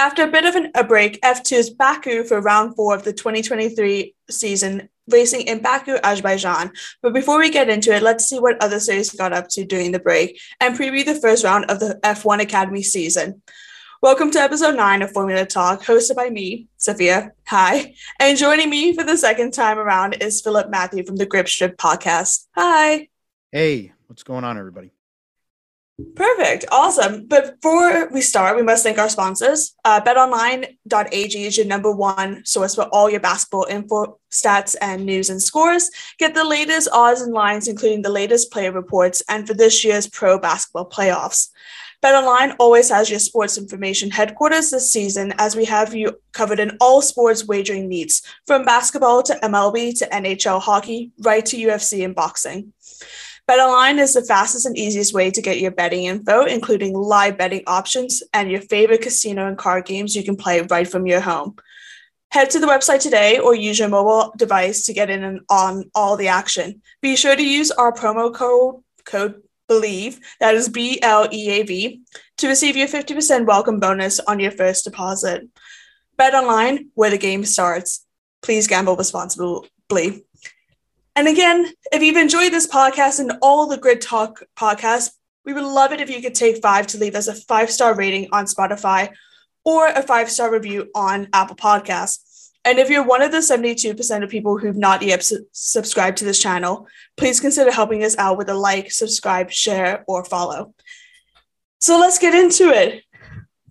After a bit of an, a break, F2 is Baku for round four of the 2023 season, racing in Baku, Azerbaijan. But before we get into it, let's see what other series got up to during the break and preview the first round of the F1 Academy season. Welcome to episode nine of Formula Talk, hosted by me, Sophia. Hi. And joining me for the second time around is Philip Mathew from the Grip Strip podcast. Hi. Hey, what's going on, everybody? Perfect. Awesome. But before we start, we must thank our sponsors. Uh, betonline.ag is your number one source for all your basketball info, stats, and news and scores. Get the latest odds and lines, including the latest player reports, and for this year's pro basketball playoffs. BetOnline always has your sports information headquarters this season, as we have you covered in all sports wagering needs, from basketball to MLB to NHL hockey, right to UFC and boxing. BetOnline is the fastest and easiest way to get your betting info, including live betting options and your favorite casino and card games you can play right from your home. Head to the website today or use your mobile device to get in on all the action. Be sure to use our promo code code Bleav that is B L E A V, to receive your 50% welcome bonus on your first deposit. Bet online where the game starts. Please gamble responsibly. And again, if you've enjoyed this podcast and all the Grid Talk podcasts, we would love it if you could take five to leave us a five star rating on Spotify or a five star review on Apple Podcasts. And if you're one of the 72% of people who've not yet su- subscribed to this channel, please consider helping us out with a like, subscribe, share, or follow. So let's get into it.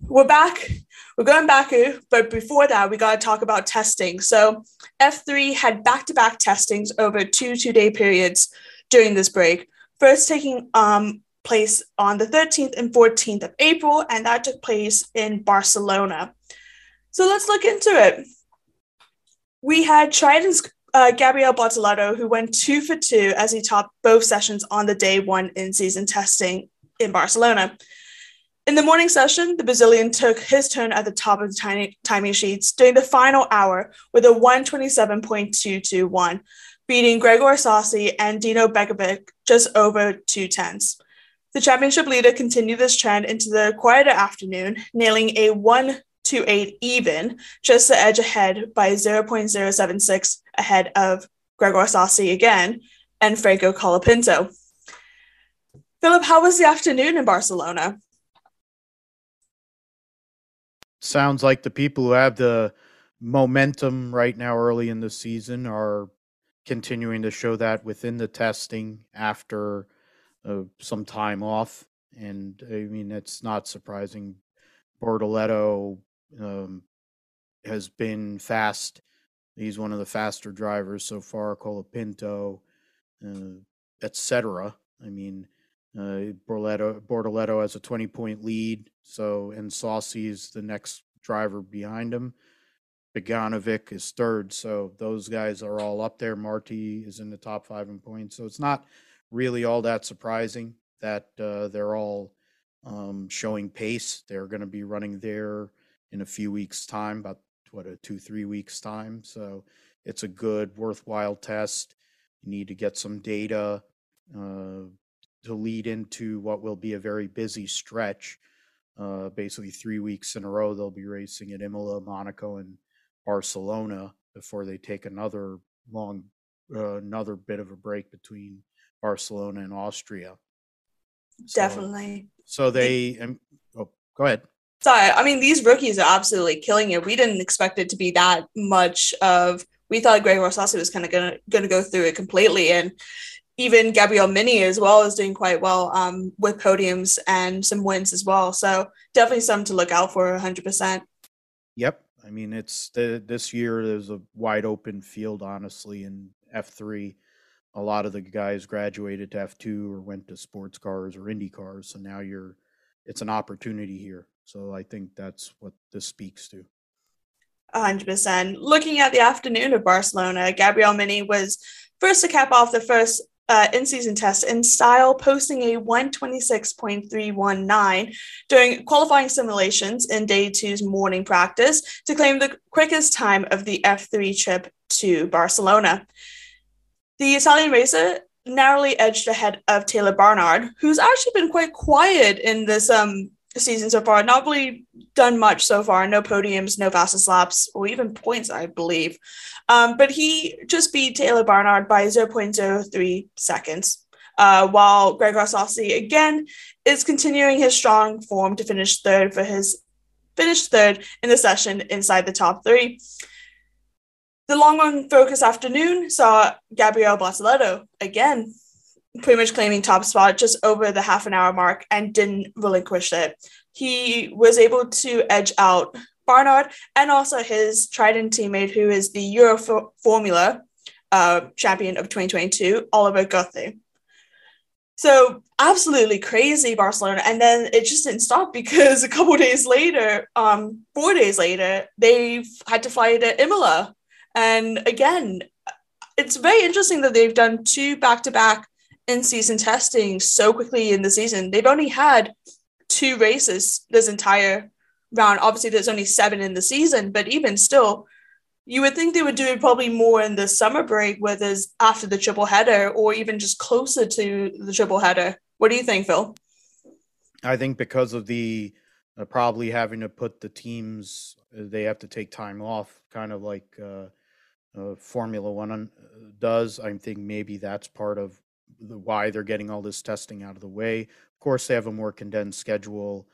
We're back we're going Baku, but before that, we got to talk about testing. So F3 had back to back testings over two two day periods during this break. First, taking um, place on the 13th and 14th of April, and that took place in Barcelona. So let's look into it. We had Trident's uh, Gabriel Bortoleto, who went two for two as he topped both sessions on the day one in season testing in Barcelona. In the morning session, the Brazilian took his turn at the top of the timing sheets during the final hour with a 127.221, beating Gregor Saucy and Dino Begovic just over two tenths. The championship leader continued this trend into the quieter afternoon, nailing a 128 even, just the edge ahead by 0.076 ahead of Gregor Saucy again and Franco Colapinto. Philip, how was the afternoon in Barcelona? Sounds like the people who have the momentum right now early in the season are continuing to show that within the testing after uh, some time off. And I mean, it's not surprising. Bortoleto um, has been fast. He's one of the faster drivers so far. Colapinto, uh, etc. I mean, uh, Bortoleto, Bortoleto has a 20 point lead. So, and Saucy is the next driver behind him. Beganovic is third. So those guys are all up there. Marty is in the top five in points. So it's not really all that surprising that uh, they're all um, showing pace. They're going to be running there in a few weeks' time, about what, a two, three weeks' time. So it's a good, worthwhile test. You need to get some data. Uh, to lead into what will be a very busy stretch. Uh, basically, three weeks in a row, they'll be racing at Imola, Monaco, and Barcelona before they take another long, uh, another bit of a break between Barcelona and Austria. So, Definitely. So they, um, oh, go ahead. Sorry, I mean these rookies are absolutely killing it. We didn't expect it to be that much of. We thought Gregor Saucy was kind of gonna gonna go through it completely, and even Gabriel Mini as well is doing quite well um, with podiums and some wins as well. So definitely something to look out for 100%. Yep. I mean, it's the, this year there's a wide open field, honestly, in F3. A lot of the guys graduated to F2 or went to sports cars or Indy cars. So now you're, it's an opportunity here. So I think that's what this speaks to. 100%. Looking at the afternoon of Barcelona, Gabriel Mini was first to cap off the first uh, in season test in style, posting a 126.319 during qualifying simulations in day two's morning practice to claim the quickest time of the F3 trip to Barcelona. The Italian racer narrowly edged ahead of Taylor Barnard, who's actually been quite quiet in this um season so far. Not really done much so far. No podiums, no fastest laps, or even points, I believe. Um, but he just beat Taylor Barnard by 0.03 seconds. Uh, while Greg Rossi again is continuing his strong form to finish third for his finished third in the session inside the top three. The long run focus afternoon saw Gabriel Bortoleto again pretty much claiming top spot just over the half an hour mark and didn't relinquish it. He was able to edge out Barnard and also his Trident teammate, who is the Euro Formula uh, champion of 2022, Oliver Goethe. So absolutely crazy Barcelona, and then it just didn't stop because a couple days later, um, four days later, they had to fly to Imola, and again, it's very interesting that they've done two back-to-back in-season testing so quickly in the season. They've only had two races this entire round. Obviously, there's only seven in the season, but even still, you would think they would do it probably more in the summer break, whether it's after the triple header or even just closer to the triple header. What do you think, Phil? I think because of the uh, probably having to put the teams, uh, they have to take time off, kind of like uh, uh Formula One uh, does. I think maybe that's part of the why they're getting all this testing out of the way. Of course, they have a more condensed schedule.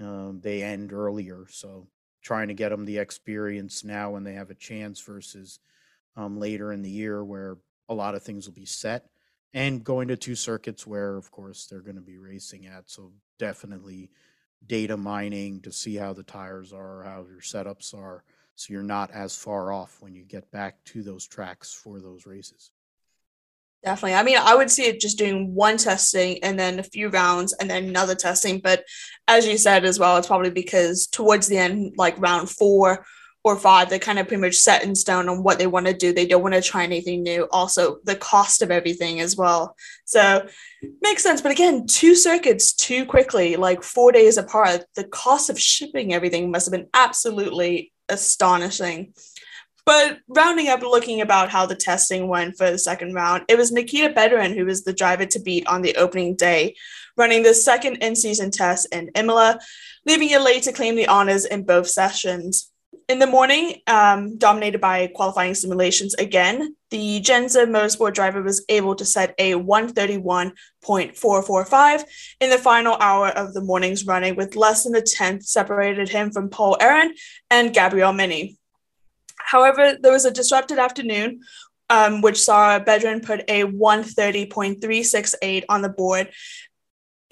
Um, they end earlier, so trying to get them the experience now when they have a chance versus um, later in the year where a lot of things will be set and going to two circuits where of course they're going to be racing at so definitely data mining to see how the tires are how your setups are so you're not as far off when you get back to those tracks for those races Definitely. I mean, I would see it just doing one testing and then a few rounds and then another testing. But as you said as well, it's probably because towards the end, like round four or five, they're kind of pretty much set in stone on what they want to do. They don't want to try anything new. Also, the cost of everything as well. So makes sense. But again, two circuits too quickly, like four days apart, the cost of shipping everything must have been absolutely astonishing. But rounding up, looking about how the testing went for the second round, it was Nikita Bedrin who was the driver to beat on the opening day, running the second in season test in Imola, leaving it late to claim the honors in both sessions. In the morning, um, dominated by qualifying simulations again, the Jenzer Motorsport driver was able to set a 131.445 in the final hour of the morning's running, with less than a tenth separated him from Paul Aron and Gabriel Mini. However, there was a disrupted afternoon, um, which saw Bedrin put a 130.368 on the board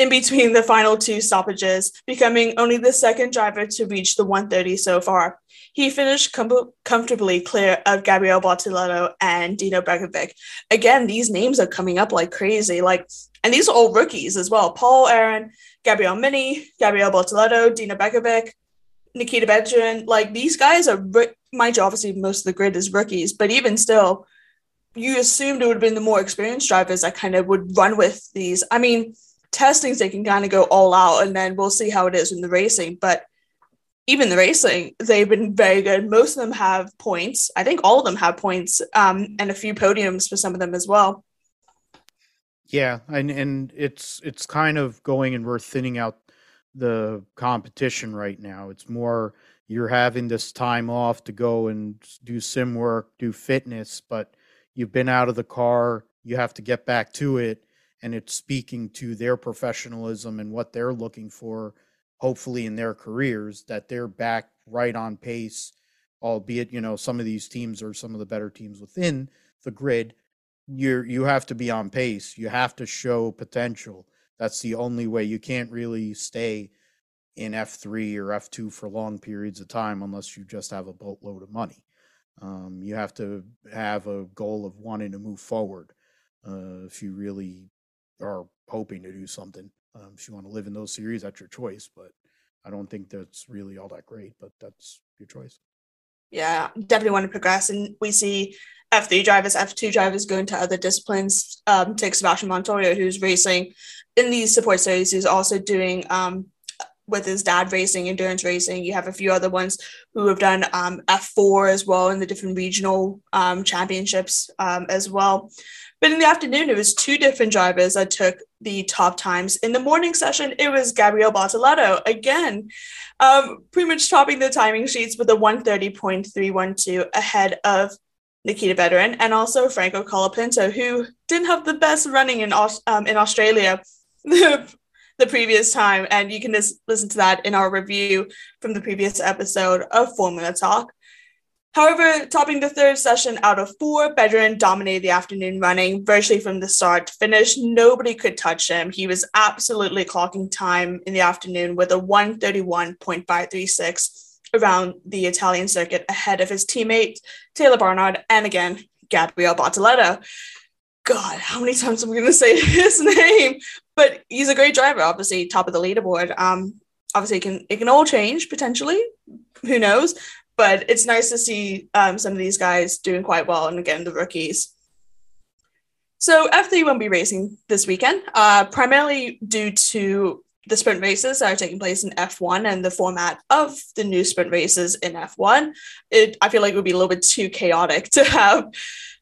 in between the final two stoppages, becoming only the second driver to reach the 130 so far. He finished com- comfortably clear of Gabriel Bortoleto and Dino Begovic. Again, these names are coming up like crazy. Like, and these are all rookies as well. Paul Aron, Gabriel Mini, Gabriel Bortoleto, Dino Begovic, Nikita Bedrin. Like these guys are mind you, obviously most of the grid is rookies, but even still, you assumed it would have been the more experienced drivers that kind of would run with these. I mean, testings they can kind of go all out, and then we'll see how it is in the racing. But even the racing, they've been very good. Most of them have points. I think all of them have points, um, and a few podiums for some of them as well. Yeah, and and it's it's kind of going and we're thinning out the competition right now. It's more you're having this time off to go and do sim work, do fitness, but you've been out of the car, you have to get back to it, and it's speaking to their professionalism and what they're looking for, hopefully in their careers, that they're back right on pace, albeit, you know, some of these teams are some of the better teams within the grid. You're you have to be on pace. You have to show potential. That's the only way. You can't really stay in F3 or F2 for long periods of time unless you just have a boatload of money. Um, you have to have a goal of wanting to move forward uh, if you really are hoping to do something. Um, if you want to live in those series, that's your choice. But I don't think that's really all that great, but that's your choice. Yeah, definitely want to progress. And we see F3 drivers, F2 drivers going to other disciplines. Um, take Sebastian Montoya, who's racing in these support series, who's also doing um, with his dad racing, endurance racing. You have a few other ones who have done um, F4 as well in the different regional um, championships um, as well. But in the afternoon, it was two different drivers that took the top times. In the morning session, it was Gabriel Bortoleto again, um, pretty much topping the timing sheets with a 130.312 ahead of Nikita Bedrin and also Franco Colapinto, who didn't have the best running in um, in Australia the previous time. And you can just listen to that in our review from the previous episode of Formula Talk. However, topping the third session out of four, Bedrin dominated the afternoon running virtually from the start to finish. Nobody could touch him. He was absolutely clocking time in the afternoon with a 131.536 around the Italian circuit ahead of his teammate Taylor Barnard and again, Gabriel Bortoleto. God, how many times am I going to say his name? But he's a great driver, obviously, top of the leaderboard. Um, obviously, it can it can all change potentially. Who knows? but it's nice to see um, some of these guys doing quite well. And again, the rookies. So F3 won't be racing this weekend, uh, primarily due to the sprint races that are taking place in F1 and the format of the new sprint races in F1. It, I feel like it would be a little bit too chaotic to have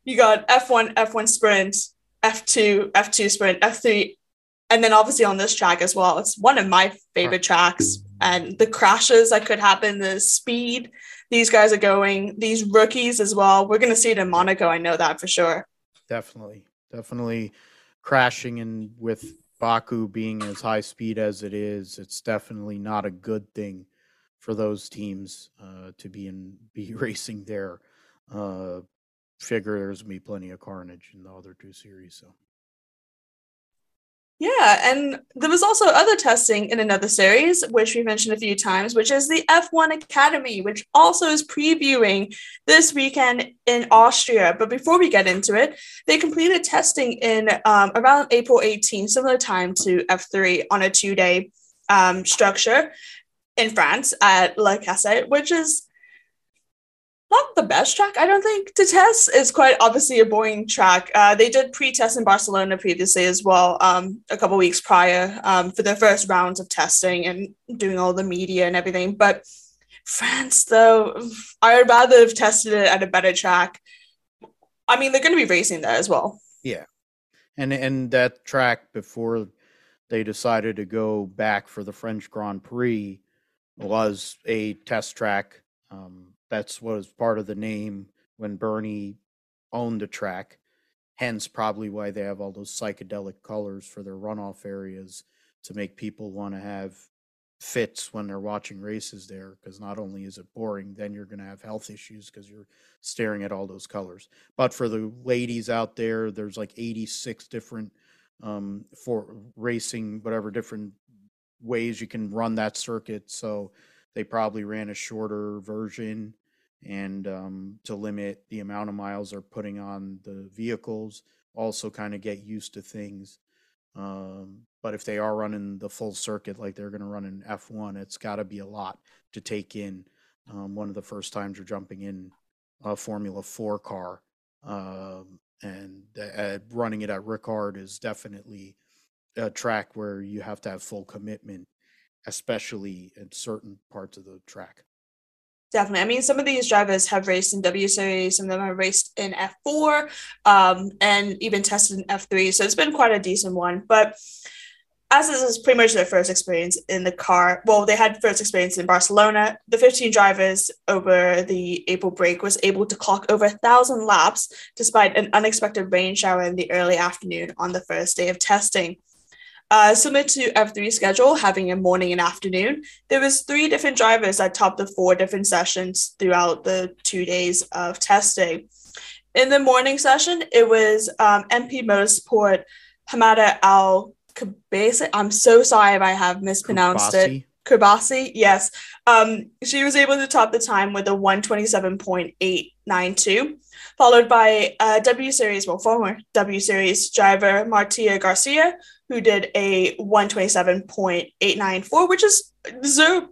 you got F1, F1 sprint, F2, F2 sprint, F3, and then obviously on this track as well. It's one of my favorite tracks, and the crashes that could happen, the speed these guys are going, these rookies as well. We're going to see it in Monaco. I know that for sure. Definitely. Definitely crashing and with Baku being as high speed as it is, it's definitely not a good thing for those teams uh, to be in be racing there. Uh, figure there's gonna be plenty of carnage in the other two series. So yeah, and there was also other testing in another series, which we mentioned a few times, which is the F1 Academy, which also is previewing this weekend in Austria. But before we get into it, they completed testing in um, around April 18, similar time to F3 on a two day um, structure in France at Le Castellet, which is not the best track, I don't think, to test. It's quite obviously a boring track. Uh, they did pre-test in Barcelona previously as well, um, a couple weeks prior um, for their first rounds of testing and doing all the media and everything. But France, though, I would rather have tested it at a better track. I mean, they're going to be racing there as well. Yeah, and and that track before they decided to go back for the French Grand Prix was a test track. Um, that's what was part of the name when Bernie owned the track. Hence, probably why they have all those psychedelic colors for their runoff areas to make people want to have fits when they're watching races there. Because not only is it boring, then you're going to have health issues because you're staring at all those colors. But for the ladies out there, there's like 86 different um, for racing, whatever different ways you can run that circuit. So they probably ran a shorter version and um, to limit the amount of miles they're putting on the vehicles. Also, kind of get used to things. Um, but if they are running the full circuit like they're going to run in F1, it's got to be a lot to take in. Um, one of the first times you're jumping in a Formula 4 car. Um, and uh, running it at Ricard is definitely a track where you have to have full commitment, especially in certain parts of the track. Definitely. I mean, some of these drivers have raced in W Series, some of them have raced in F4 um, and even tested in F3. So it's been quite a decent one. But as this is pretty much their first experience in the car, well, they had first experience in Barcelona. The 15 drivers over the April break was able to clock over a thousand laps despite an unexpected rain shower in the early afternoon on the first day of testing. Uh, similar to F3 schedule, having a morning and afternoon, there was three different drivers that topped the four different sessions throughout the two days of testing. In the morning session, it was um, MP Motorsport Hamada Al Kabasi. I'm so sorry if I have mispronounced Kubasi. it. Kurbasi, yes. Um, she was able to top the time with a 127.892, followed by W Series, well, former W Series driver Marta Garcia, who did a 127.894, which is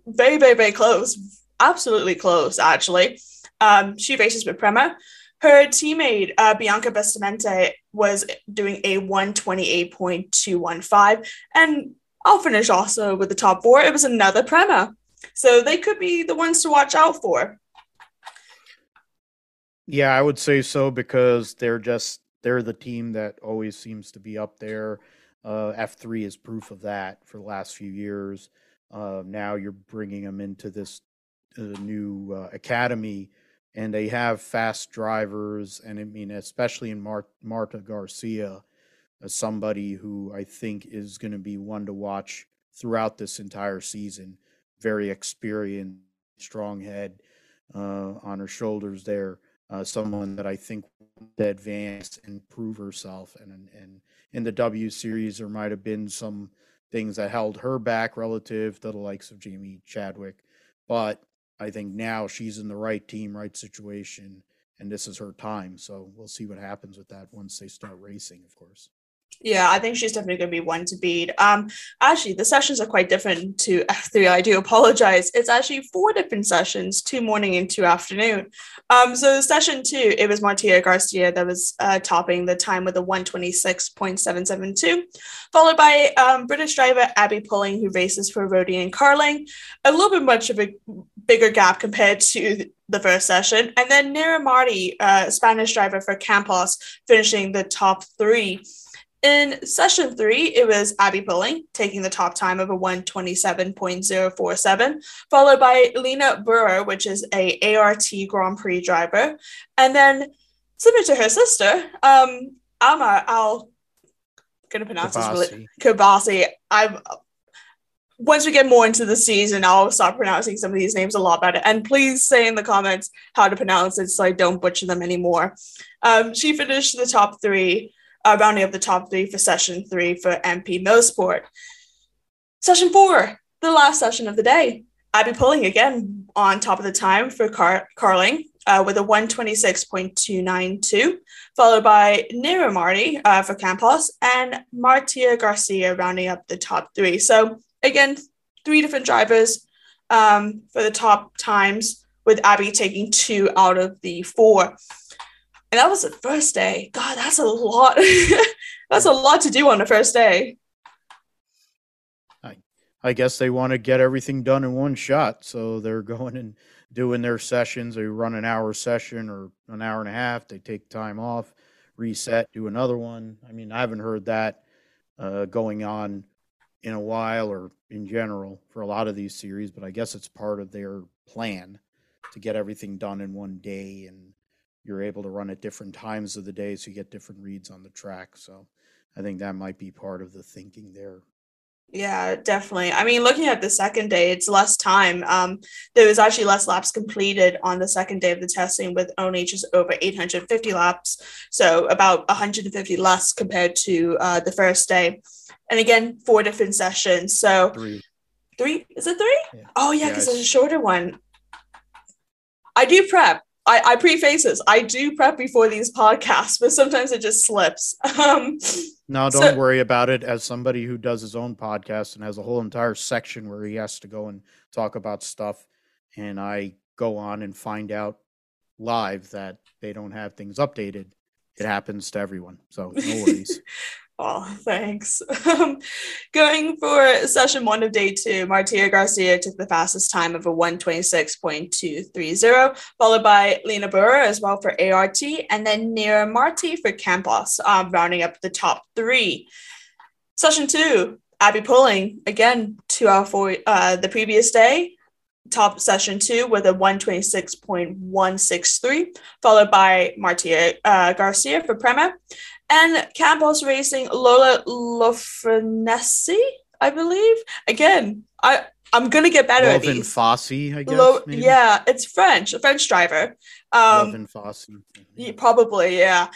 very, very, very close. Absolutely close, actually. Um, she races with Prema. Her teammate, uh, Bianca Bustamante, was doing a 128.215. And I'll finish also with the top four. It was another Prema. So they could be the ones to watch out for. Yeah, I would say so because they're just they're the team that always seems to be up there. Uh, F3 is proof of that for the last few years. Uh, now you're bringing them into this uh, new uh, academy, and they have fast drivers. And I mean, especially in Mar- Marta Garcia, as somebody who I think is going to be one to watch throughout this entire season. Very experienced, strong head uh, on her shoulders there. Uh, someone that I think will advance and prove herself. And, and in the W series, there might have been some things that held her back relative to the likes of Jamie Chadwick. But I think now she's in the right team, right situation, and this is her time. So we'll see what happens with that once they start racing, of course. Yeah, I think she's definitely going to be one to beat. Um, actually, the sessions are quite different to F3. I do apologize. It's actually four different sessions, two morning and two afternoon. Um, so session two, it was Marta Garcia that was uh, topping the time with a 126.772, followed by um, British driver Abby Pulling, who races for Rodin Carlin. A little bit much of a bigger gap compared to the first session. And then Nerea Marti, uh, Spanish driver for Campos, finishing the top three. In session three, it was Abby Pulling taking the top time of a 127.047, followed by Lena Burr, which is a ART Grand Prix driver. And then similar to her sister, um, Alma, I'll gonna pronounce Kibasi. this really Kibasi. I'm once we get more into the season, I'll start pronouncing some of these names a lot better. And please say in the comments how to pronounce it so I don't butcher them anymore. Um, she finished the top three uh, rounding up the top three for session three for MP Motorsport. Session four, the last session of the day. Abby Pulling again on top of the time for Car- Carlin uh, with a 126.292, followed by Nerea Marti uh, for Campos and Marta Garcia rounding up the top three. So, again, three different drivers um, for the top times, with Abby taking two out of the four. And that was the first day. God, that's a lot. that's a lot to do on the first day. I, I guess they want to get everything done in one shot. So they're going and doing their sessions. They run an hour session or an hour and a half. They take time off, reset, do another one. I mean, I haven't heard that uh, going on in a while or in general for a lot of these series, but I guess it's part of their plan to get everything done in one day and you're able to run at different times of the day so you get different reads on the track. So I think that might be part of the thinking there. Yeah, definitely. I mean, looking at the second day, it's less time. Um, there was actually less laps completed on the second day of the testing, with only just over 850 laps. So about 150 less compared to uh, the first day. And again, four different sessions. So three. Three? Is it three? Yeah. Oh, yeah, because yeah, it's a shorter one. I do prep. I, I preface this. I do prep before these podcasts, but sometimes it just slips. Um, no, don't so, worry about it. As somebody who does his own podcast and has a whole entire section where he has to go and talk about stuff, and I go on and find out live that they don't have things updated. It happens to everyone, so no worries. Oh, thanks. Um, going for session one of day two, Marta Garcia took the fastest time of a 126.230, followed by Lena Burr as well for ART, and then Nerea Marti for Campos, um, rounding up the top three. Session two, Abby Pulling, again, two out for uh, the previous day, top session two with a 126.163, followed by Marta uh, Garcia for Prema. And Campos Racing, Lola Lofrenesi, I believe. Again, I I'm gonna get better at these. Fossey, I guess. Lo- yeah, it's French, a French driver. Um, Fossey. Probably, yeah.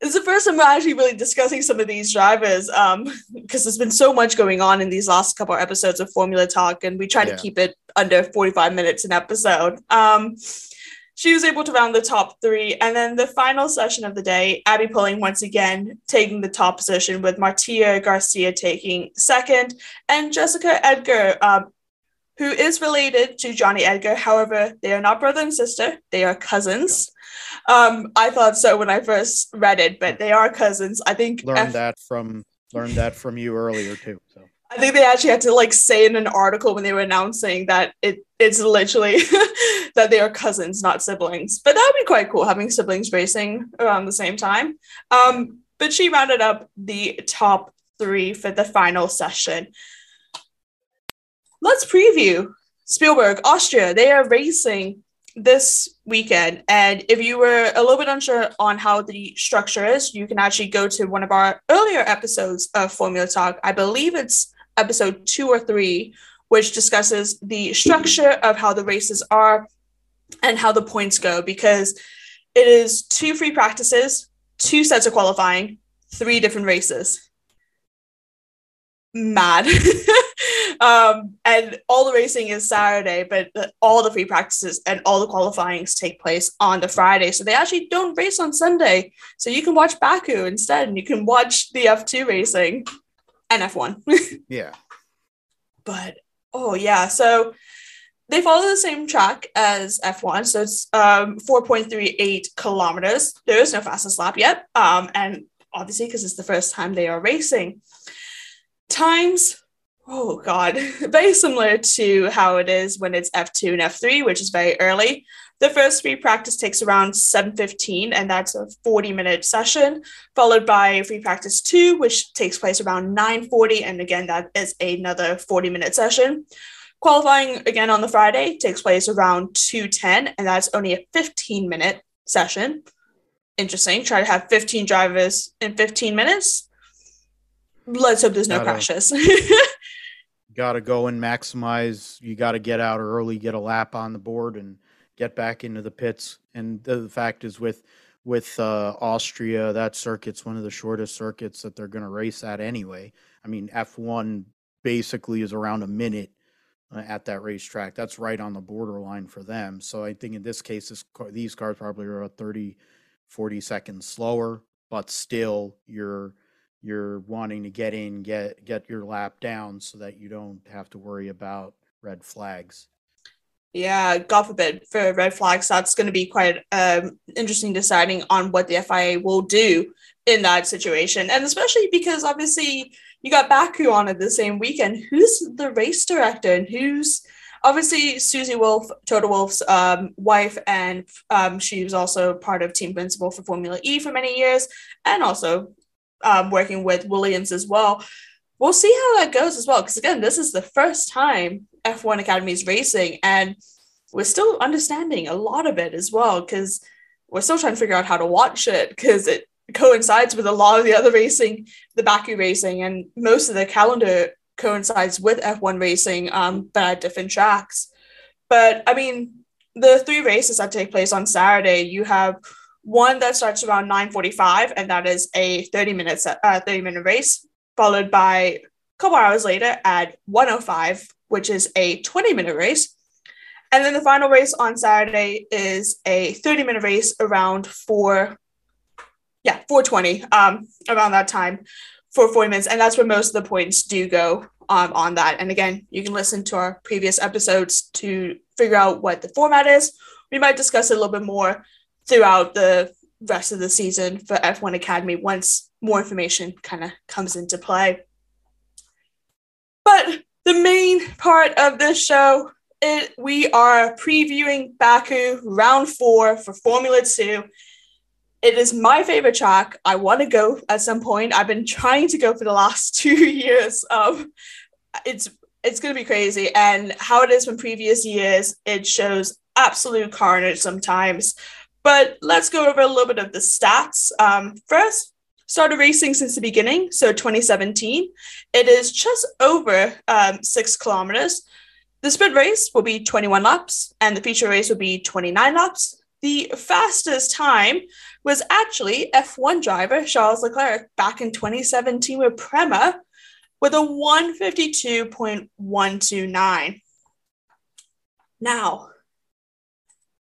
It's the first time we're actually really discussing some of these drivers um, because there's been so much going on in these last couple of episodes of Formula Talk, and we try yeah. to keep it under 45 minutes an episode. Um, she was able to round the top three. And then the final session of the day, Abby Pulling once again taking the top position with Marta Garcia taking second and Jessica Edgar, um, who is related to Jonny Edgar. However, they are not brother and sister, they are cousins. Um, I thought so when I first read it, but they are cousins. I think learned F- that from learned that from you earlier too. So I think they actually had to like say in an article when they were announcing that it it's literally that they are cousins, not siblings. But that would be quite cool having siblings racing around the same time. Um, but she rounded up the top three for the final session. Let's preview Spielberg, Austria. They are racing this weekend. And if you were a little bit unsure on how the structure is, you can actually go to one of our earlier episodes of Formula Talk. I believe it's episode two or three, which discusses the structure of how the races are and how the points go, because it is two free practices, two sets of qualifying, three different races. Mad. um, and all the racing is Saturday, but all the free practices and all the qualifyings take place on the Friday. So they actually don't race on Sunday. So you can watch Baku instead, and you can watch the F2 racing and F1. yeah. But oh yeah, so they follow the same track as F1, so it's um, 4.38 kilometers. There is no fastest lap yet, um, and obviously because it's the first time they are racing. Times, oh god, very similar to how it is when it's F2 and F3, which is very early. The first free practice takes around 7.15, and that's a 40-minute session, followed by free practice two, which takes place around 9.40, and again, that is another 40-minute session. Qualifying again on the Friday takes place around 2.10, and that's only a 15-minute session. Interesting. Try to have 15 drivers in 15 minutes. Let's hope there's no crashes. got to go and maximize. You got to get out early, get a lap on the board, and – get back into the pits. And the, fact is, with with uh, Austria, that circuit's one of the shortest circuits that they're going to race at anyway. I mean, F1 basically is around a minute uh, at that racetrack. That's right on the borderline for them. So I think in this case, this car, these cars probably are 30, 40 seconds slower, but still you're you're wanting to get in, get get your lap down so that you don't have to worry about red flags. Yeah, God forbid for red flags. That's going to be quite um, interesting deciding on what the FIA will do in that situation. And especially because obviously you got Baku on at the same weekend. Who's the race director and who's obviously Susie Wolff, Toto Wolff's um, wife, and um, she was also part of team principal for Formula E for many years and also um, working with Williams as well. We'll see how that goes as well. Because again, this is the first time F1 Academy is racing, and we're still understanding a lot of it as well because we're still trying to figure out how to watch it because it coincides with a lot of the other racing, the Baku racing, and most of the calendar coincides with F1 racing, um, but at different tracks. But I mean, the three races that take place on Saturday, you have one that starts around 9:45, and that is a 30 minute uh, 30 minute race, followed by a couple hours later at 105 which is a 20 minute race. And then the final race on Saturday is a 30 minute race around four, yeah, 420, um, around that time for 40 minutes. And that's where most of the points do go um, on that. And again, you can listen to our previous episodes to figure out what the format is. We might discuss it a little bit more throughout the rest of the season for F1 Academy once more information kind of comes into play. But the main part of this show, it, we are previewing Baku round four for Formula Two. It is my favorite track. I want to go at some point. I've been trying to go for the last two years. Um, it's it's going to be crazy. And how it is from previous years, it shows absolute carnage sometimes. But let's go over a little bit of the stats. Um, first, started racing since the beginning, so 2017. It is just over um, six kilometers. The sprint race will be 21 laps, and the feature race will be 29 laps. The fastest time was actually F1 driver Charles Leclerc back in 2017 with Prema with a 152.129. Now,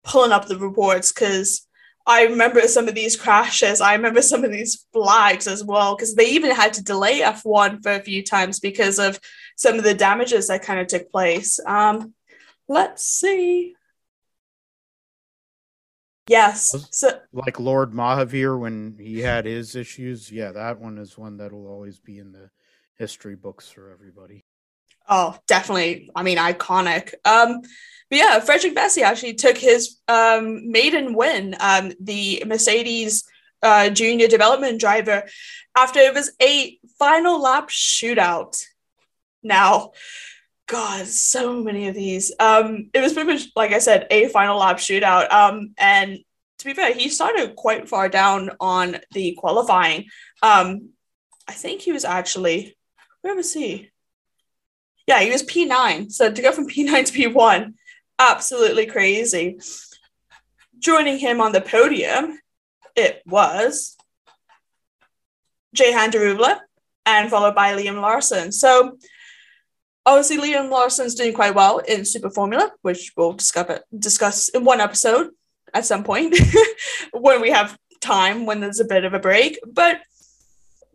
pulling up the reports because I remember some of these crashes. I remember some of these flags as well, because they even had to delay F1 for a few times because of some of the damages that kind of took place. Um, let's see. Yes. So, like Lord Mahavir when he had his issues. Yeah, that one is one that will always be in the history books for everybody. Oh, definitely. I mean, iconic. Um, but yeah, Frederik Vesti actually took his um, maiden win, um, the Mercedes uh, junior development driver, after it was a final lap shootout. Now, God, so many of these. Um, it was pretty much, like I said, a final lap shootout. Um, and to be fair, he started quite far down on the qualifying. Um, I think he was actually, where was he? Yeah, he was P9. So to go from P9 to P1, absolutely crazy. Joining him on the podium, it was Jehan Daruvala and followed by Liam Lawson. So obviously Liam Lawson's doing quite well in Super Formula, which we'll discuss, in one episode at some point when we have time, when there's a bit of a break. But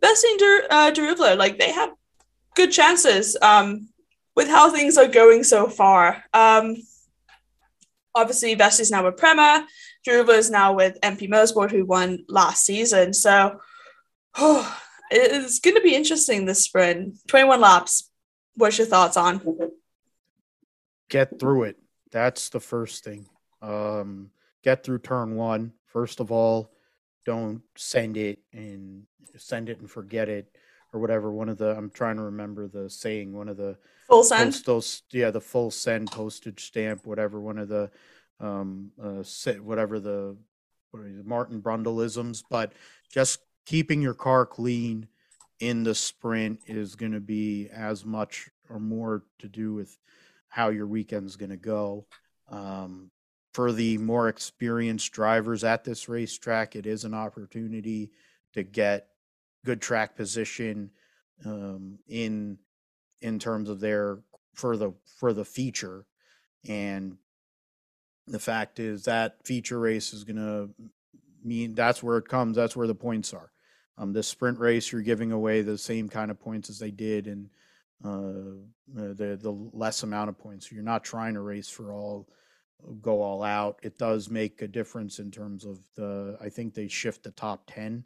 Vesti and Der- uh, like they have good chances um, with how things are going so far. Um, obviously, Vesti's now with Prema. Daruvala is now with MP Motorsport, who won last season. So oh, it's going to be interesting this sprint. 21 laps. What's your thoughts on? Get through it. That's the first thing. Um, get through turn one. First of all, don't send it and send it and forget it or whatever. One of the I'm trying to remember the saying. One of the full send. Those yeah, the full send postage stamp, whatever. One of the um uh whatever the Martin Brundleisms, but just keeping your car clean in the sprint is going to be as much or more to do with how your weekend's going to go. Um, for the more experienced drivers at this racetrack, it is an opportunity to get good track position um, in in terms of their for the for the feature, and the fact is that feature race is going to mean that's where it comes. That's where the points are. Um, this sprint race, you're giving away the same kind of points as they did, and uh, the the less amount of points. You're not trying to race for all go all out. It does make a difference in terms of the. I think they shift the top ten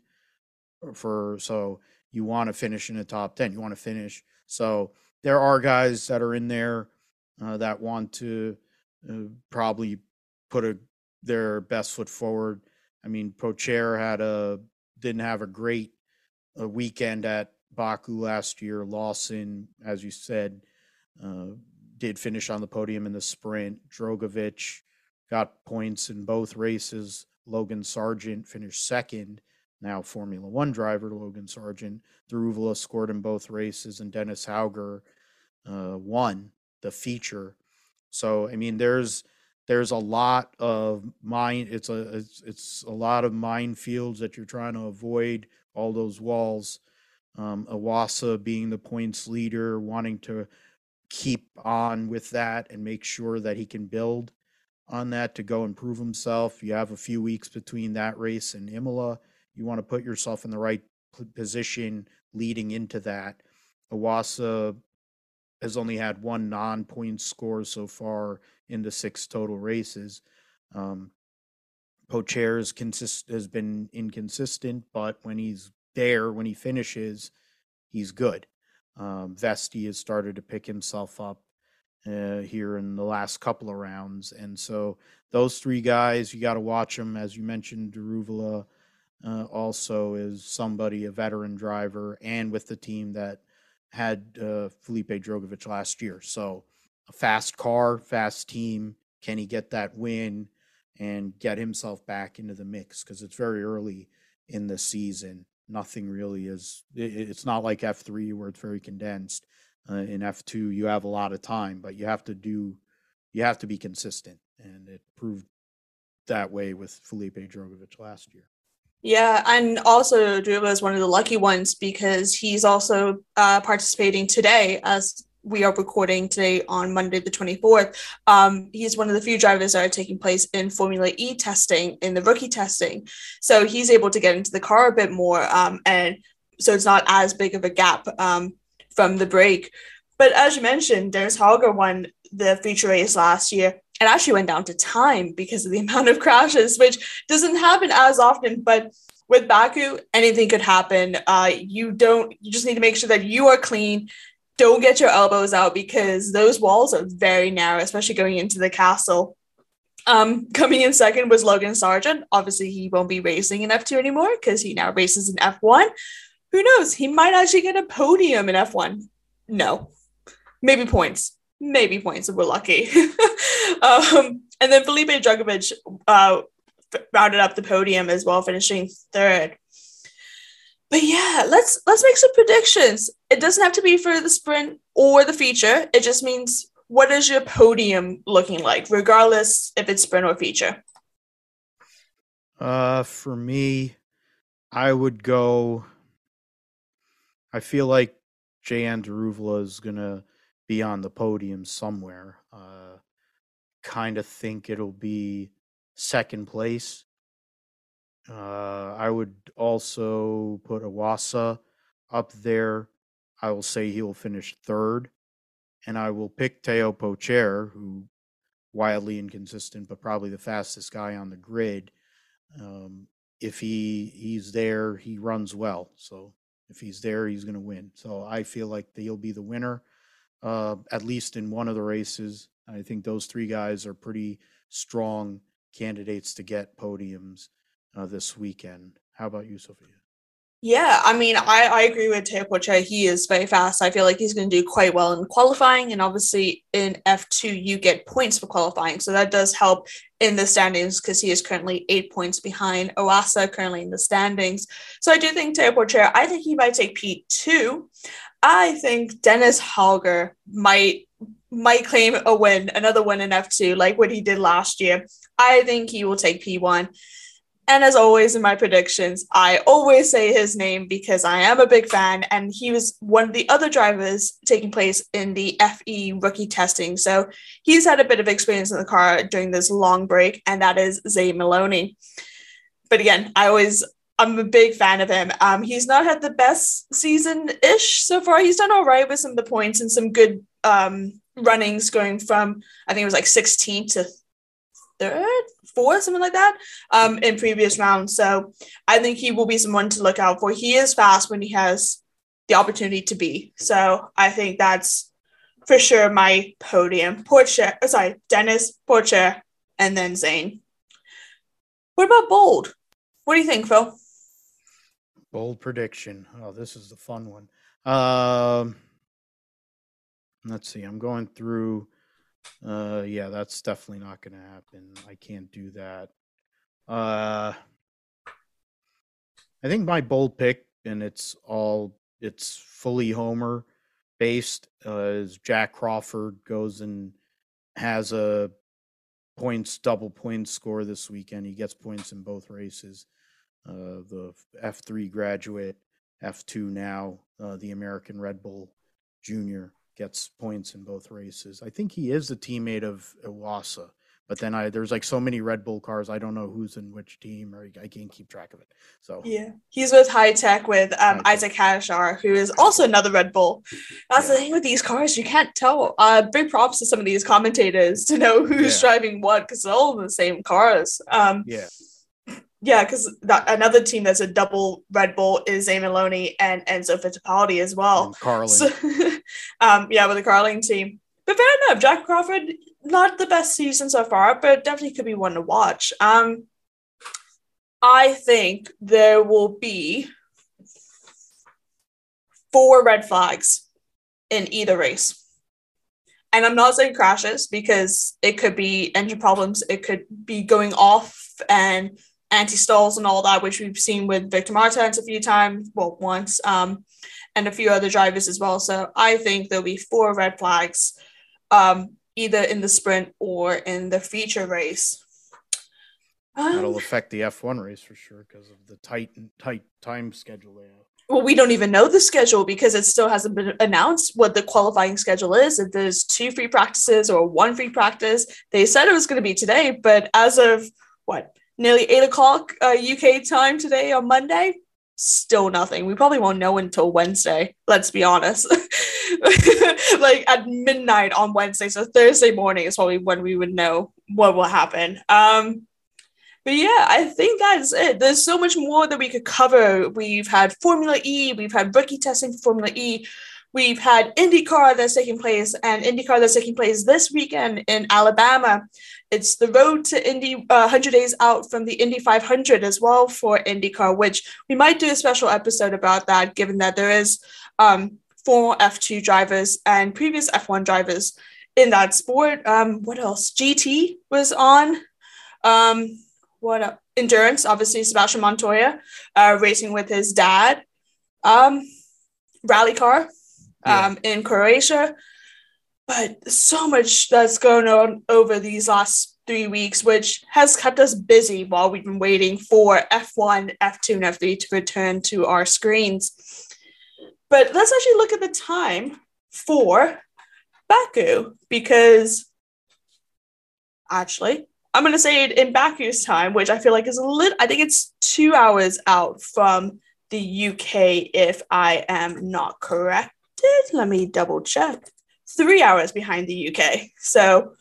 for so you want to finish in the top ten. You want to finish. So there are guys that are in there uh, that want to uh, probably put a their best foot forward. I mean, Pourchaire had a didn't have a great uh, weekend at Baku last year. Lawson, as you said, uh, did finish on the podium in the sprint. Drugovich got points in both races. Logan Sargeant finished second. Now Formula One driver Logan Sargeant. Daruvala scored in both races, and Dennis Hauger uh, won the feature. So I mean, there's there's a lot of mine. It's a it's, it's a lot of minefields that you're trying to avoid. All those walls. Um, Iwasa being the points leader, wanting to keep on with that and make sure that he can build on that to go improve himself. You have a few weeks between that race and Imola. You want to put yourself in the right position leading into that. Iwasa has only had one non-point score so far in the six total races. Um, consist has been inconsistent, but when he's there, when he finishes, he's good. Um, Vesti has started to pick himself up uh, here in the last couple of rounds, and so those three guys, you got to watch them. As you mentioned, Daruvala uh, also is somebody, a veteran driver, and with the team that had uh, Felipe Drugovich last year. So a fast car, fast team. Can he get that win and get himself back into the mix? Because it's very early in the season nothing really is it's not like f3 where it's very condensed uh, in f2 you have a lot of time but you have to do you have to be consistent and it proved that way with Felipe Drugovich last year yeah, and also Druva is one of the lucky ones because he's also uh, participating today as we are recording today on Monday, the 24th. Um, he's one of the few drivers that are taking place in Formula E testing, in the rookie testing. So he's able to get into the car a bit more. Um, and so it's not as big of a gap um, from the break. But as you mentioned, Dennis Hauger won the feature race last year and actually went down to time because of the amount of crashes, which doesn't happen as often. But with Baku, anything could happen. Uh, you don't. You just need to make sure that you are clean. Don't get your elbows out because those walls are very narrow, especially going into the castle. Um, coming in second was Logan Sargeant. Obviously, he won't be racing in F2 anymore because he now races in F1. Who knows? He might actually get a podium in F1. No, maybe points. Maybe points if we're lucky. um, and then Felipe Drugovich uh, rounded up the podium as well, finishing third. But yeah, let's let's make some predictions. It doesn't have to be for the sprint or the feature. It just means what is your podium looking like, regardless if it's sprint or feature? Uh, for me, I would go. I feel like Jehan Daruvala is gonna be on the podium somewhere. Uh, kind of think it'll be second place. Uh, I would also put Iwasa up there. I will say he will finish third. And I will pick Teo Pourchaire, who wildly inconsistent, but probably the fastest guy on the grid. Um, if he he's there, he runs well. So if he's there, he's going to win. So I feel like he'll be the winner, uh, at least in one of the races. I think those three guys are pretty strong candidates to get podiums uh, this weekend. How about you, Sophia? Yeah, I mean, I, I agree with Teo Pourchaire. He is very fast. I feel like he's going to do quite well in qualifying. And obviously, in F2, you get points for qualifying. So that does help in the standings because he is currently eight points behind Iwasa, currently in the standings. So I do think Teo Pourchaire, I think he might take P2. I think Dennis Hauger might might claim a win, another win in F2, like what he did last year. I think he will take P1. And as always in my predictions, I always say his name because I am a big fan, and he was one of the other drivers taking place in the FE rookie testing. So he's had a bit of experience in the car during this long break, and that is Zane Maloney. But again, I always I'm a big fan of him. Um, he's not had the best season ish so far. He's done all right with some of the points and some good um, runnings going from I think it was like 16 to third, fourth, something like that, um, in previous rounds. So I think he will be someone to look out for. He is fast when he has the opportunity to be. So I think that's for sure my podium. Pourchaire, uh, sorry, Dennis, Pourchaire, and then Zane. What about Bold? What do you think, Phil? Bold prediction. Oh, this is the fun one. Um, let's see. I'm going through uh, yeah, that's definitely not going to happen. I can't do that. Uh, I think my bold pick, and it's all it's fully Homer based, uh, is Jack Crawford goes and has a points double points score this weekend. He gets points in both races. Uh, the F3 graduate, F2 now, uh, the American Red Bull Junior gets points in both races. I think he is a teammate of Iwasa, but then I there's like so many Red Bull cars, I don't know who's in which team, or I can't keep track of it. So yeah, he's with Hitech with um, Isack Hadjar, who is also another Red Bull. That's yeah. the thing with these cars, you can't tell. Uh, big props to some of these commentators to know who's yeah. driving what because they're all the same cars. Um, yeah yeah, because another team that's a double Red Bull is Zane Maloney and Enzo Fittipaldi as well. And Carlin. So, um, yeah, with the Carlin team. But fair enough, Jack Crawford, not the best season so far, but definitely could be one to watch. Um, I think there will be four red flags in either race. And I'm not saying crashes because it could be engine problems, it could be going off and anti-stalls and all that, which we've seen with Victor Martins a few times, well, once, um, and a few other drivers as well. So I think there'll be four red flags, um, either in the sprint or in the feature race. That'll um, affect the F1 race for sure because of the tight tight time schedule they have. Well, we don't even know the schedule because it still hasn't been announced what the qualifying schedule is. If there's two free practices or one free practice, they said it was going to be today, but as of what nearly eight o'clock uh, UK time today on Monday. Still nothing. We probably won't know until Wednesday. Let's be honest. like at midnight on Wednesday, so Thursday morning is probably when we would know what will happen. Um, but yeah, I think that's it. There's so much more that we could cover. We've had Formula E, we've had rookie testing for Formula E, we've had IndyCar that's taking place, and IndyCar that's taking place this weekend in Alabama. It's the road to Indy uh, 100 days out from the Indy 500 as well for IndyCar, which we might do a special episode about that, given that there is um, former F2 drivers and previous F1 drivers in that sport. Um, what else? GT was on. Um, what endurance? Obviously, Sebastian Montoya uh, racing with his dad. Um, rally car um, in Croatia. But so much that's going on over these last three weeks, which has kept us busy while we've been waiting for F1, F2, and F3 to return to our screens. But let's actually look at the time for Baku because actually I'm going to say it in Baku's time, which I feel like is a little, I think it's two hours out from the UK, if I am not corrected. Let me double check. Three hours behind the UK. So,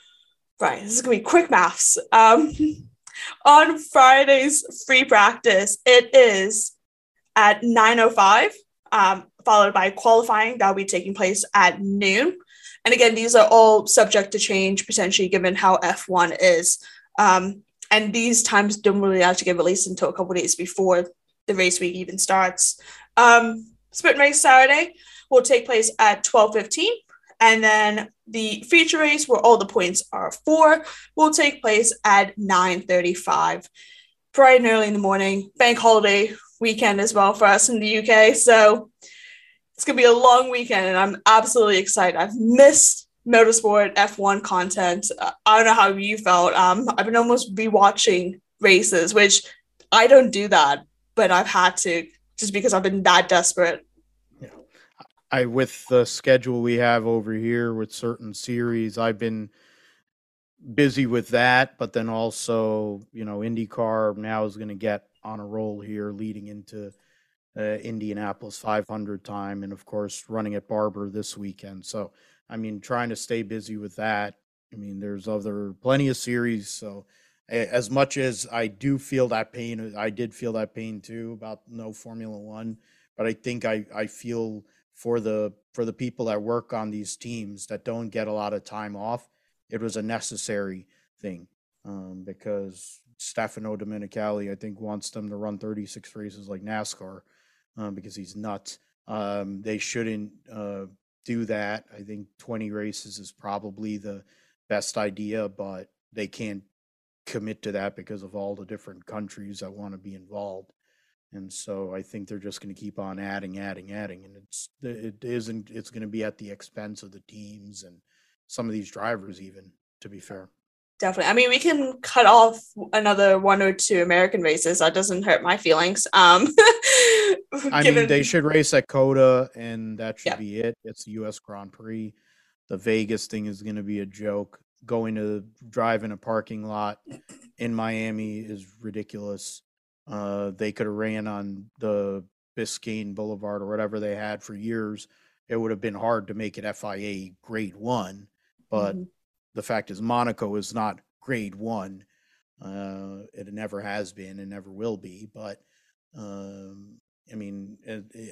right, this is going to be quick maths. Um, on Friday's free practice, it is at 9.05, um, followed by qualifying that will be taking place at noon. And again, these are all subject to change potentially given how F1 is. Um, and these times don't really have actually get released until a couple days before the race week even starts. Um, sprint race Saturday will take place at 12:15, and then the feature race, where all the points are for, will take place at 9:35, bright and early in the morning. Bank holiday weekend as well for us in the UK, so it's gonna be a long weekend, and I'm absolutely excited. I've missed motorsport F1 content. Uh, I don't know how you felt. Um, I've been almost rewatching races, which I don't do that, but I've had to just because I've been that desperate. I with the schedule we have over here with certain series, I've been busy with that, but then also, you know, IndyCar now is going to get on a roll here leading into uh, Indianapolis 500 time and of course running at Barber this weekend. So I mean, trying to stay busy with that. I mean, there's other plenty of series. So, as much as I do feel that pain, I did feel that pain too about no Formula One. But I think I I feel for the for the people that work on these teams that don't get a lot of time off, it was a necessary thing um, because Stefano Domenicali, I think, wants them to run 36 races like NASCAR um, because he's nuts. Um, they shouldn't uh, do that. I think 20 races is probably the best idea, but they can't commit to that because of all the different countries that want to be involved. And so I think they're just going to keep on adding, adding, adding, and it's it isn't it's going to be at the expense of the teams and some of these drivers, even to be fair. Definitely. I mean, we can cut off another one or two American races. That doesn't hurt my feelings. Um, I given... mean, they should race at COTA, and that should yeah. be it. It's the U.S. Grand Prix. The Vegas thing is going to be a joke. Going to drive in a parking lot in Miami is ridiculous. Uh, they could have ran on the Biscayne Boulevard or whatever they had for years. It would have been hard to make it FIA Grade One, but mm-hmm the fact is Monaco is not grade one. Uh, it never has been and never will be. But um, I mean,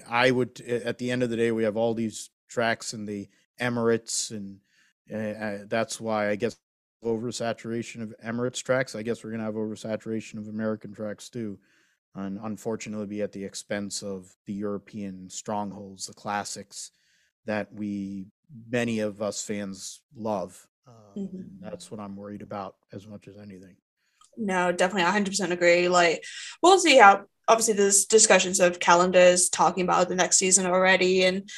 I would at the end of the day, we have all these tracks in the Emirates, and uh, that's why I guess oversaturation of Emirates tracks. I guess we're gonna have oversaturation of American tracks too, and unfortunately, be at the expense of the European strongholds, the classics that we many of us fans love. Um, mm-hmm. That's what I'm worried about as much as anything. No, definitely 100% agree. Like, we'll see how, obviously, there's discussions of calendars talking about the next season already, and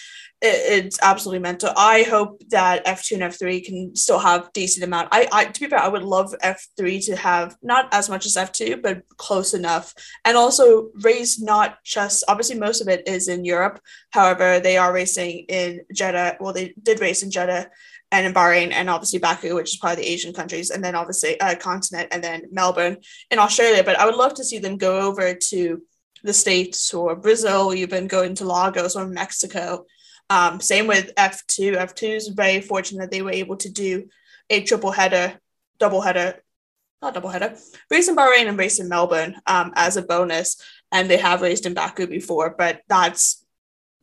it, it's absolutely mental. I hope that F2 and F3 can still have decent amount. I, I, to be fair, I would love F3 to have not as much as F2, but close enough. And also race not just, obviously, most of it is in Europe. However, they are racing in Jeddah. Well, they did race in Jeddah and in Bahrain, and obviously Baku, which is part of the Asian countries, and then obviously uh, continent, and then Melbourne in Australia. But I would love to see them go over to the States or Brazil, even go into Lagos or Mexico. Um, same with F2. F2 is very fortunate that they were able to do a triple header, double header. not doubleheader, race in Bahrain and race in Melbourne um, as a bonus. And they have raced in Baku before, but that's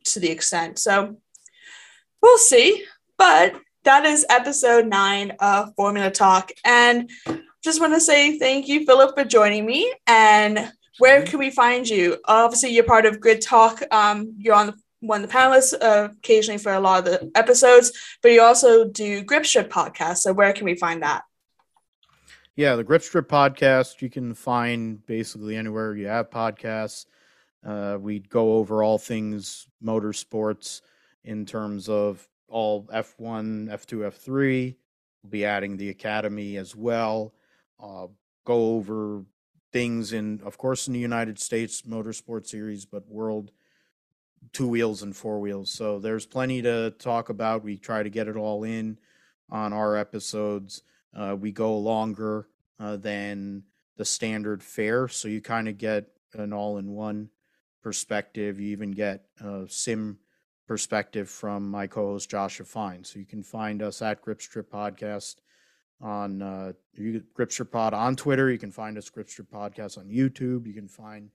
to the extent. So we'll see. But that is episode nine of Formula Talk. And just want to say thank you, Philip, for joining me. And where mm-hmm. can we find you? Obviously, you're part of Grid Talk. Um, you're on one of the panelists uh, occasionally for a lot of the episodes, but you also do Grip Strip podcast. So where can we find that? Yeah, the Grip Strip podcast you can find basically anywhere you have podcasts. Uh, we go over all things motorsports in terms of all F1, F2, F3. We'll be adding the Academy as well. Uh, go over things in, of course, in the United States Motorsport Series, but world two wheels and four wheels. So there's plenty to talk about. We try to get it all in on our episodes. Uh, we go longer uh, than the standard fare, so you kind of get an all-in-one perspective. You even get a sim perspective from my co-host Joshua Fine. So you can find us at Gripstrip Podcast on uh, Gripstrip Pod on Twitter. You can find us Gripstrip Podcast on YouTube. You can find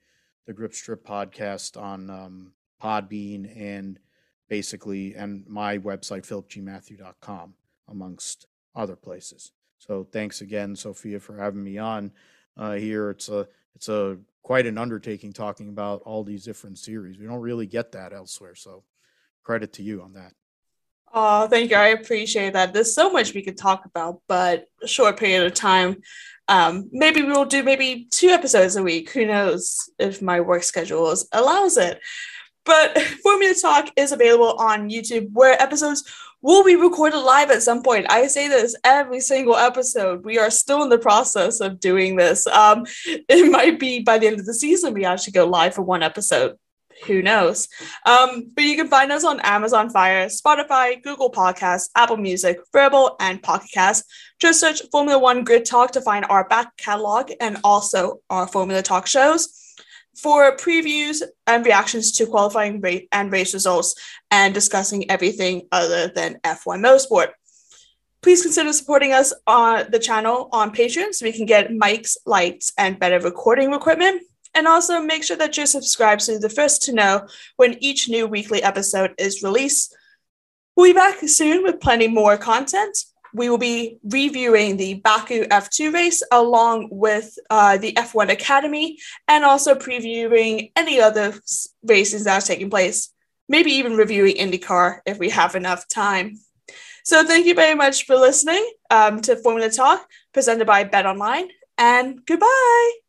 the Gripstrip Podcast on um, Podbean and basically and my website philipgmatthew.com amongst other places. So thanks again, Sophia, for having me on uh, here. It's a it's a quite an undertaking talking about all these different series. We don't really get that elsewhere. So credit to you on that. Oh, thank you. I appreciate that. There's so much we could talk about, but a short period of time. Um, maybe we'll do maybe two episodes a week. Who knows if my work schedule allows it. But Formula Talk is available on YouTube, where episodes will be recorded live at some point. I say this every single episode. We are still in the process of doing this. Um, it might be by the end of the season we actually go live for one episode. Who knows? Um, but you can find us on Amazon Fire, Spotify, Google Podcasts, Apple Music, Verbal, and Pocket Cast. Just search Formula One Grid Talk to find our back catalog and also our Formula Talk shows for previews and reactions to qualifying rate and race results and discussing everything other than F1 Motorsport. Please consider supporting us on the channel on Patreon so we can get mics, lights, and better recording equipment. And also make sure that you're subscribed so you're the first to know when each new weekly episode is released. We'll be back soon with plenty more content we will be reviewing the Baku F2 race along with uh, the F1 Academy and also previewing any other races that are taking place, maybe even reviewing IndyCar if we have enough time. So, thank you very much for listening um, to Formula Talk presented by Bet Online, and goodbye.